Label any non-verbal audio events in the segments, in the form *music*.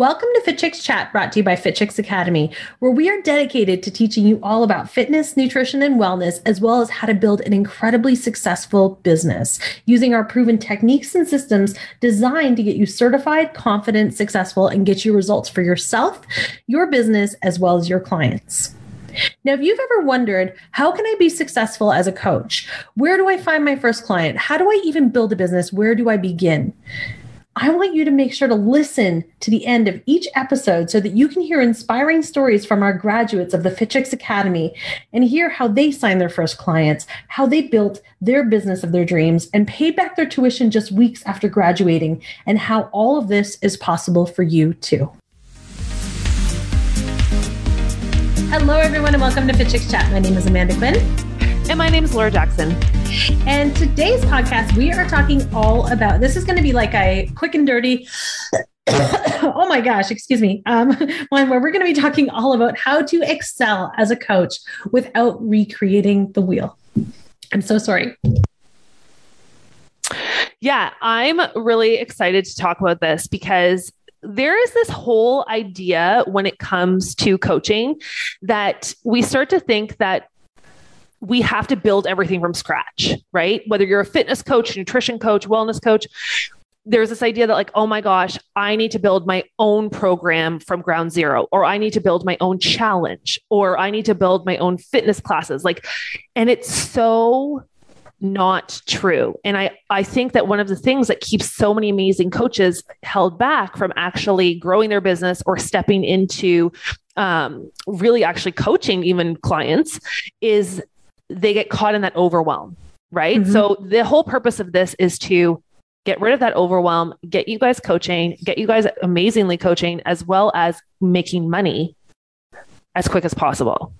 Welcome to Fit Chicks Chat, brought to you by Fit Chicks Academy, where we are dedicated to teaching you all about fitness, nutrition, and wellness, as well as how to build an incredibly successful business using our proven techniques and systems designed to get you certified, confident, successful, and get you results for yourself, your business, as well as your clients. Now, if you've ever wondered, how can I be successful as a coach? Where do I find my first client? How do I even build a business? Where do I begin? I want you to make sure to listen to the end of each episode so that you can hear inspiring stories from our graduates of the Fit Chicks Academy and hear how they signed their first clients, how they built their business of their dreams, and paid back their tuition just weeks after graduating, and how all of this is possible for you too. Hello, everyone, and welcome to Fit Chicks Chat. My name is Amanda Quinn. And my name is Laura Jackson. And today's podcast, we are talking all about this is going to be like a quick and dirty. *coughs* oh my gosh, excuse me. Um, *laughs* one where we're going to be talking all about how to excel as a coach without recreating the wheel. I'm so sorry. Yeah, I'm really excited to talk about this because there is this whole idea when it comes to coaching that we start to think that we have to build everything from scratch, right? Whether you're a fitness coach, nutrition coach, wellness coach, there's this idea that like oh my gosh i need to build my own program from ground zero or i need to build my own challenge or i need to build my own fitness classes like and it's so not true and i i think that one of the things that keeps so many amazing coaches held back from actually growing their business or stepping into um, really actually coaching even clients is they get caught in that overwhelm, right? Mm-hmm. So the whole purpose of this is to get rid of that overwhelm, get you guys coaching, get you guys amazingly coaching, as well as making money as quick as possible.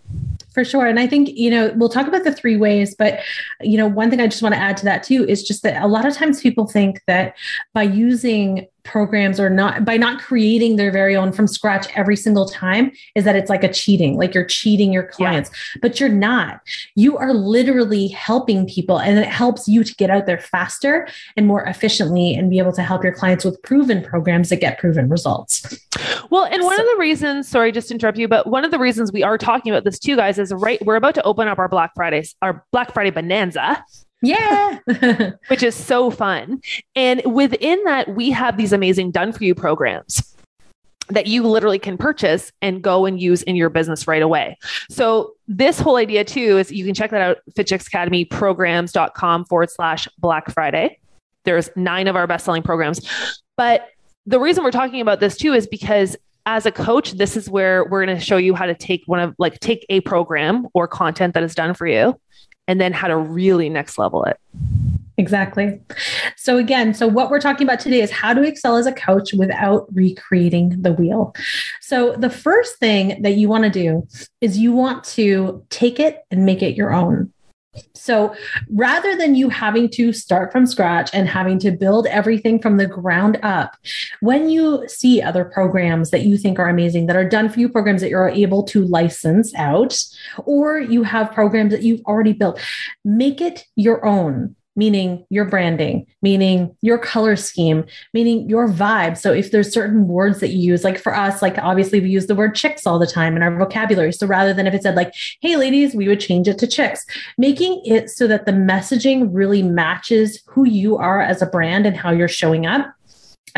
For sure. And I think, you know, we'll talk about the three ways, but, you know, one thing I just want to add to that too is just that a lot of times people think that by using programs or not by not creating their very own from scratch every single time is that it's like a cheating like you're cheating your clients yeah. but you're not. You are literally helping people and it helps you to get out there faster and more efficiently and be able to help your clients with proven programs that get proven results. Well and one so, of the reasons sorry just to interrupt you but one of the reasons we are talking about this too guys is right we're about to open up our black fridays our black friday bonanza yeah. *laughs* which is so fun. And within that, we have these amazing done for you programs that you literally can purchase and go and use in your business right away. So this whole idea too is you can check that out, fitchicksacademyprograms.com forward slash Black Friday. There's nine of our best-selling programs. But the reason we're talking about this too is because as a coach, this is where we're going to show you how to take one of like take a program or content that is done for you and then how to really next level it. Exactly. So, again, so what we're talking about today is how to excel as a coach without recreating the wheel. So, the first thing that you want to do is you want to take it and make it your own. So rather than you having to start from scratch and having to build everything from the ground up, when you see other programs that you think are amazing, that are done for you, programs that you're able to license out, or you have programs that you've already built, make it your own meaning your branding, meaning your color scheme, meaning your vibe. So if there's certain words that you use, like for us, like obviously we use the word chicks all the time in our vocabulary. So rather than if it said like, hey ladies, we would change it to chicks, making it so that the messaging really matches who you are as a brand and how you're showing up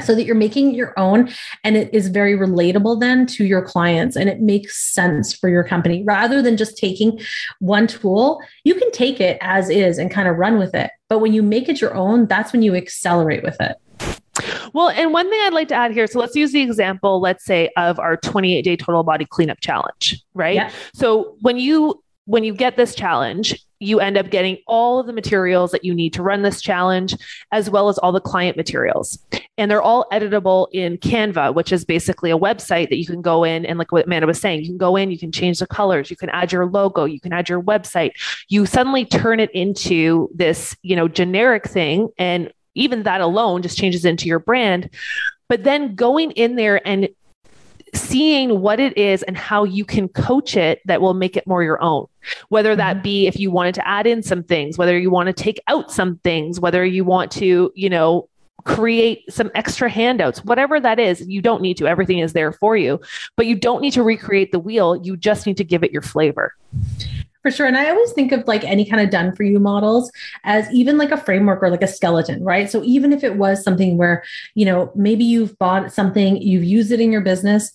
so that you're making your own and it is very relatable then to your clients and it makes sense for your company rather than just taking one tool you can take it as is and kind of run with it but when you make it your own that's when you accelerate with it well, and one thing I'd like to add here so let's use the example, let's say, of our 28 day total body cleanup challenge, right? Yeah. So when you when you get this challenge, you end up getting all of the materials that you need to run this challenge, as well as all the client materials. And they're all editable in Canva, which is basically a website that you can go in and, like what Amanda was saying, you can go in, you can change the colors, you can add your logo, you can add your website. You suddenly turn it into this, you know, generic thing. And even that alone just changes into your brand. But then going in there and seeing what it is and how you can coach it that will make it more your own. Whether that mm-hmm. be if you wanted to add in some things, whether you want to take out some things, whether you want to, you know, create some extra handouts, whatever that is. You don't need to, everything is there for you, but you don't need to recreate the wheel. You just need to give it your flavor. For sure. And I always think of like any kind of done for you models as even like a framework or like a skeleton, right? So even if it was something where, you know, maybe you've bought something, you've used it in your business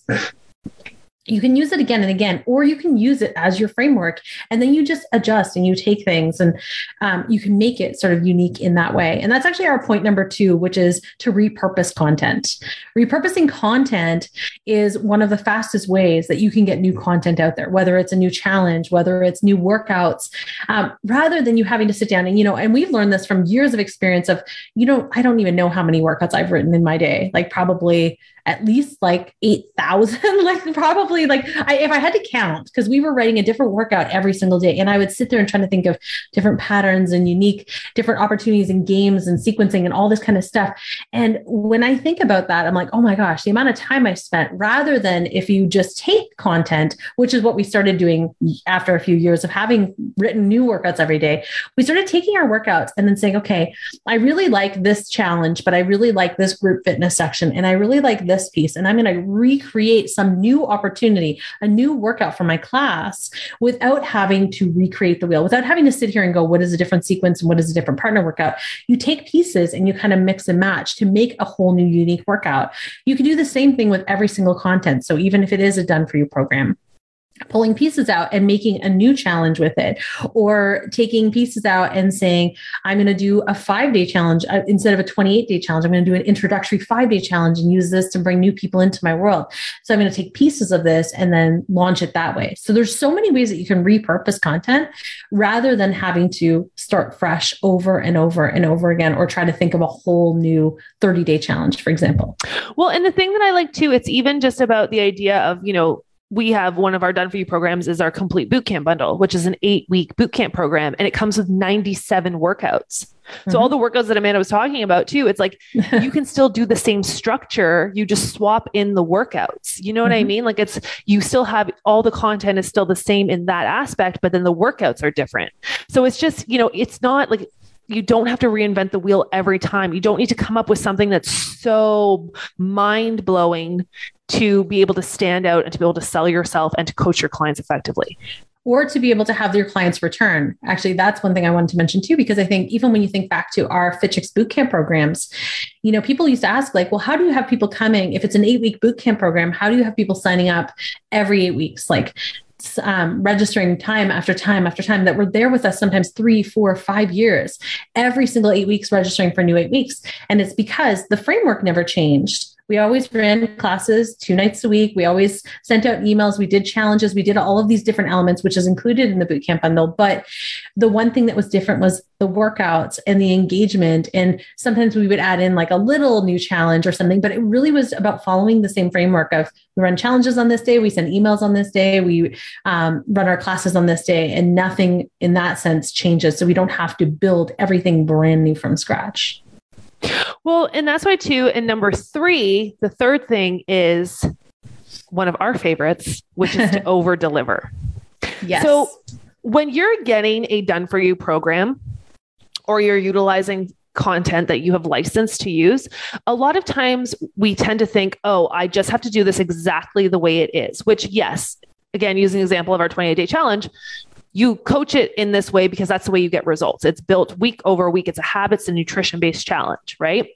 you can use it again and again, or you can use it as your framework. And then you just adjust and you take things and um, you can make it sort of unique in that way. And that's actually our point number two, which is to repurpose content. Repurposing content is one of the fastest ways that you can get new content out there, whether it's a new challenge, whether it's new workouts, um, rather than you having to sit down and, you know, and we've learned this from years of experience of, you know, I don't even know how many workouts I've written in my day, like probably at least like 8,000, *laughs* like probably like I, if I had to count, because we were writing a different workout every single day. And I would sit there and try to think of different patterns and unique different opportunities and games and sequencing and all this kind of stuff. And when I think about that, I'm like, oh my gosh, the amount of time I spent rather than if you just take content, which is what we started doing after a few years of having written new workouts every day, we started taking our workouts and then saying, okay, I really like this challenge, but I really like this group fitness section. And I really like this this piece and I'm going to recreate some new opportunity, a new workout for my class without having to recreate the wheel, without having to sit here and go, what is a different sequence and what is a different partner workout? You take pieces and you kind of mix and match to make a whole new unique workout. You can do the same thing with every single content. So even if it is a done for you program, pulling pieces out and making a new challenge with it or taking pieces out and saying i'm going to do a five day challenge uh, instead of a 28 day challenge i'm going to do an introductory five day challenge and use this to bring new people into my world. So i'm going to take pieces of this and then launch it that way. So there's so many ways that you can repurpose content rather than having to start fresh over and over and over again or try to think of a whole new 30 day challenge for example. Well and the thing that i like too it's even just about the idea of you know we have one of our done for you programs is our complete bootcamp bundle, which is an eight week bootcamp program. And it comes with 97 workouts. Mm-hmm. So all the workouts that Amanda was talking about too, it's like *laughs* you can still do the same structure. You just swap in the workouts. You know what mm-hmm. I mean? Like it's, you still have all the content is still the same in that aspect, but then the workouts are different. So it's just, you know, it's not like you don't have to reinvent the wheel every time. You don't need to come up with something that's so mind blowing to be able to stand out and to be able to sell yourself and to coach your clients effectively or to be able to have your clients return. Actually, that's one thing I wanted to mention too, because I think even when you think back to our FitChicks bootcamp programs, you know, people used to ask, like, well, how do you have people coming? If it's an eight week bootcamp program, how do you have people signing up every eight weeks? Like, um, registering time after time after time that were there with us sometimes three, four, five years, every single eight weeks registering for new eight weeks. And it's because the framework never changed. We always ran classes two nights a week. We always sent out emails. We did challenges. We did all of these different elements, which is included in the bootcamp bundle. But the one thing that was different was the workouts and the engagement. And sometimes we would add in like a little new challenge or something, but it really was about following the same framework of we run challenges on this day, we send emails on this day, we um, run our classes on this day, and nothing in that sense changes. So we don't have to build everything brand new from scratch. Well, and that's why too. And number three, the third thing is one of our favorites, which is to *laughs* over deliver. Yes. So when you're getting a done for you program or you're utilizing content that you have licensed to use, a lot of times we tend to think, oh, I just have to do this exactly the way it is, which, yes, again, using the example of our 28 day challenge, you coach it in this way because that's the way you get results. It's built week over week. It's a habits and nutrition based challenge, right?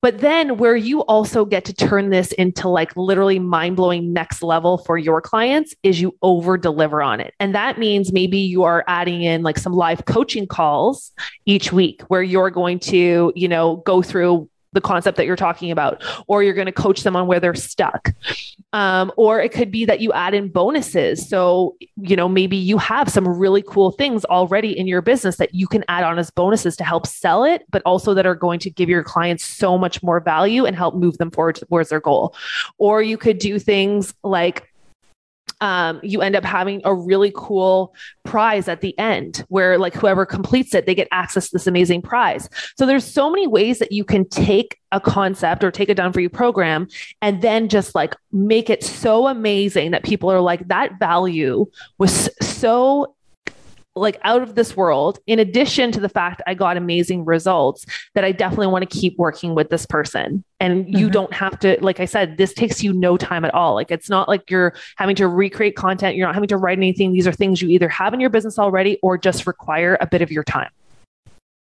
But then where you also get to turn this into like literally mind blowing next level for your clients is you over deliver on it. And that means maybe you are adding in like some live coaching calls each week where you're going to, you know, go through the concept that you're talking about, or you're going to coach them on where they're stuck. Um, or it could be that you add in bonuses. So, you know, maybe you have some really cool things already in your business that you can add on as bonuses to help sell it, but also that are going to give your clients so much more value and help move them forward towards their goal. Or you could do things like, um, you end up having a really cool prize at the end where like whoever completes it they get access to this amazing prize. So there's so many ways that you can take a concept or take a done for you program and then just like make it so amazing that people are like that value was so like out of this world in addition to the fact i got amazing results that i definitely want to keep working with this person. And you mm-hmm. don't have to like i said this takes you no time at all. Like it's not like you're having to recreate content you're not having to write anything. These are things you either have in your business already or just require a bit of your time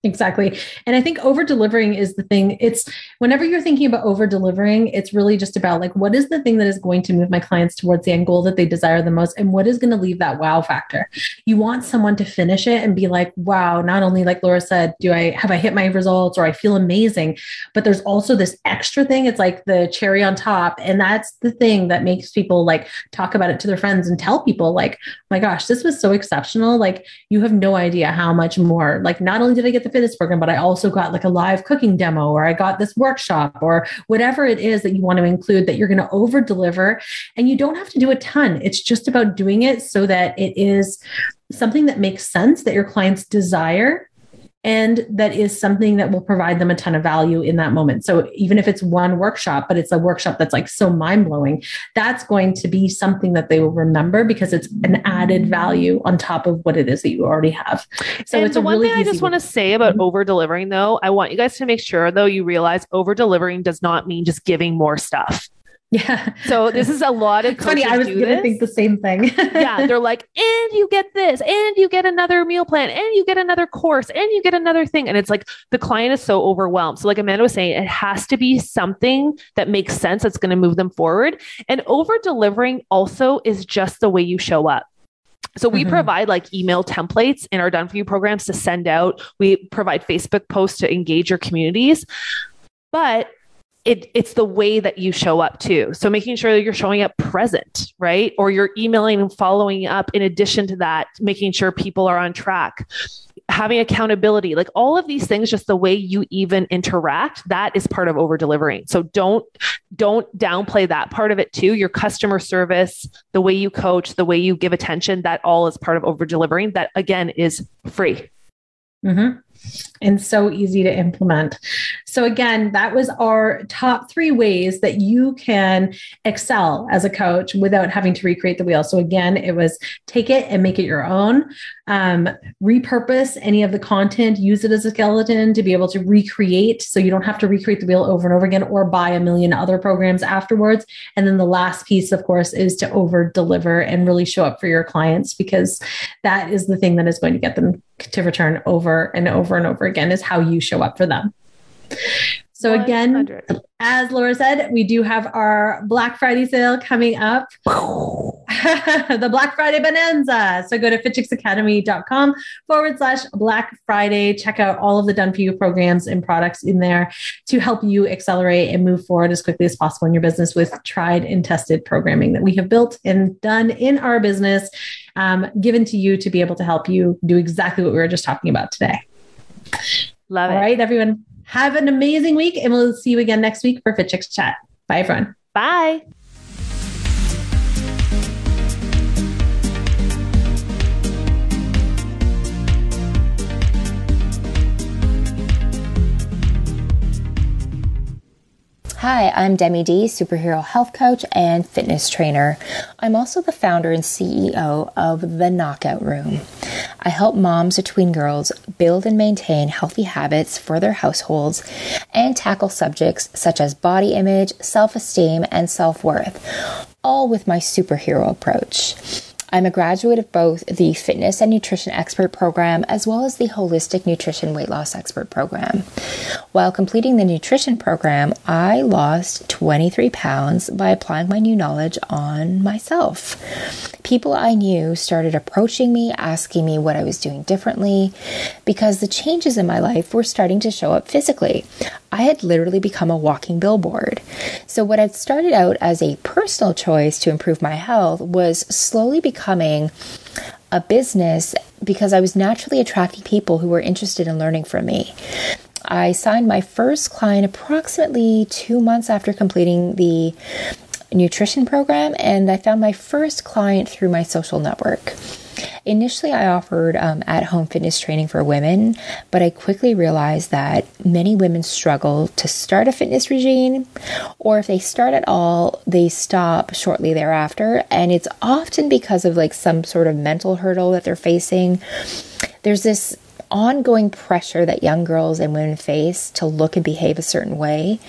Exactly. And I think over delivering is the thing. It's whenever you're thinking about over delivering, it's really just about like, what is the thing that is going to move my clients towards the end goal that they desire the most? And what is going to leave that wow factor? You want someone to finish it and be like, wow, not only like Laura said, do I have I hit my results or I feel amazing, but there's also this extra thing. It's like the cherry on top. And that's the thing that makes people like talk about it to their friends and tell people, like, oh my gosh, this was so exceptional. Like, you have no idea how much more. Like, not only did I get the the fitness program, but I also got like a live cooking demo or I got this workshop or whatever it is that you want to include that you're going to over deliver. And you don't have to do a ton. It's just about doing it so that it is something that makes sense that your clients desire and that is something that will provide them a ton of value in that moment. So even if it's one workshop, but it's a workshop that's like so mind blowing, that's going to be something that they will remember because it's an added value on top of what it is that you already have. So and it's the one really thing I just want to say about mm-hmm. over delivering though, I want you guys to make sure though you realize over delivering does not mean just giving more stuff. Yeah. So this is a lot of funny. I was going to think the same thing. *laughs* yeah. They're like, and you get this, and you get another meal plan, and you get another course, and you get another thing. And it's like the client is so overwhelmed. So, like Amanda was saying, it has to be something that makes sense that's going to move them forward. And over delivering also is just the way you show up. So we mm-hmm. provide like email templates in our done for you programs to send out. We provide Facebook posts to engage your communities. But it, it's the way that you show up too. So making sure that you're showing up present, right? Or you're emailing and following up in addition to that, making sure people are on track, having accountability, like all of these things, just the way you even interact, that is part of over delivering. So don't, don't downplay that part of it too. Your customer service, the way you coach, the way you give attention, that all is part of over delivering. That again is free. Mm-hmm and so easy to implement. So, again, that was our top three ways that you can excel as a coach without having to recreate the wheel. So, again, it was take it and make it your own, um, repurpose any of the content, use it as a skeleton to be able to recreate so you don't have to recreate the wheel over and over again or buy a million other programs afterwards. And then the last piece, of course, is to over deliver and really show up for your clients because that is the thing that is going to get them to return over and over and over again is how you show up for them. So 100. again, as Laura said, we do have our Black Friday sale coming up. *laughs* the Black Friday Bonanza. So go to fitchicksacademy.com forward slash Black Friday. Check out all of the done for you programs and products in there to help you accelerate and move forward as quickly as possible in your business with tried and tested programming that we have built and done in our business, um, given to you to be able to help you do exactly what we were just talking about today. Love it. All right, everyone. Have an amazing week, and we'll see you again next week for Fit Chicks Chat. Bye, everyone. Bye. Hi, I'm Demi D, superhero health coach and fitness trainer. I'm also the founder and CEO of The Knockout Room. I help moms of tween girls build and maintain healthy habits for their households and tackle subjects such as body image, self esteem, and self worth, all with my superhero approach. I'm a graduate of both the Fitness and Nutrition Expert program as well as the Holistic Nutrition Weight Loss Expert program. While completing the nutrition program, I lost 23 pounds by applying my new knowledge on myself. People I knew started approaching me, asking me what I was doing differently, because the changes in my life were starting to show up physically. I had literally become a walking billboard. So, what had started out as a personal choice to improve my health was slowly becoming a business because I was naturally attracting people who were interested in learning from me. I signed my first client approximately two months after completing the nutrition program, and I found my first client through my social network. Initially, I offered um, at home fitness training for women, but I quickly realized that many women struggle to start a fitness regime, or if they start at all, they stop shortly thereafter. And it's often because of like some sort of mental hurdle that they're facing. There's this ongoing pressure that young girls and women face to look and behave a certain way.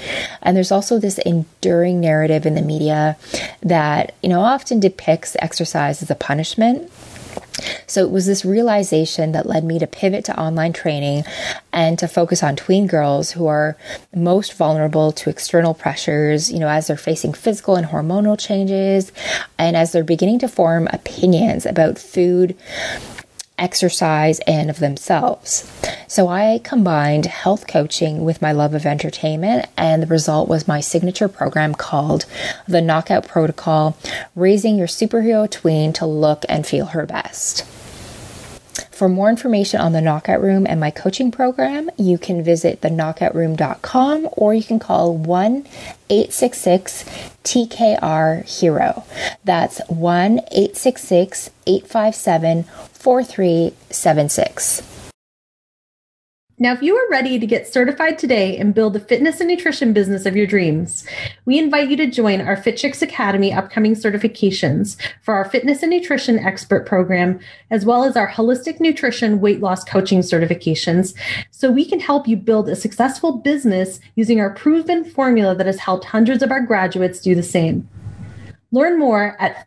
And there's also this enduring narrative in the media that, you know, often depicts exercise as a punishment. So it was this realization that led me to pivot to online training and to focus on tween girls who are most vulnerable to external pressures, you know, as they're facing physical and hormonal changes and as they're beginning to form opinions about food, exercise, and of themselves. So I combined health coaching with my love of entertainment, and the result was my signature program called the Knockout Protocol Raising Your Superhero Tween to Look and Feel Her Best. For more information on the Knockout Room and my coaching program, you can visit theknockoutroom.com or you can call 1 866 TKR Hero. That's 1 866 857 4376. Now, if you are ready to get certified today and build the fitness and nutrition business of your dreams, we invite you to join our Fit Chicks Academy upcoming certifications for our fitness and nutrition expert program, as well as our holistic nutrition weight loss coaching certifications, so we can help you build a successful business using our proven formula that has helped hundreds of our graduates do the same. Learn more at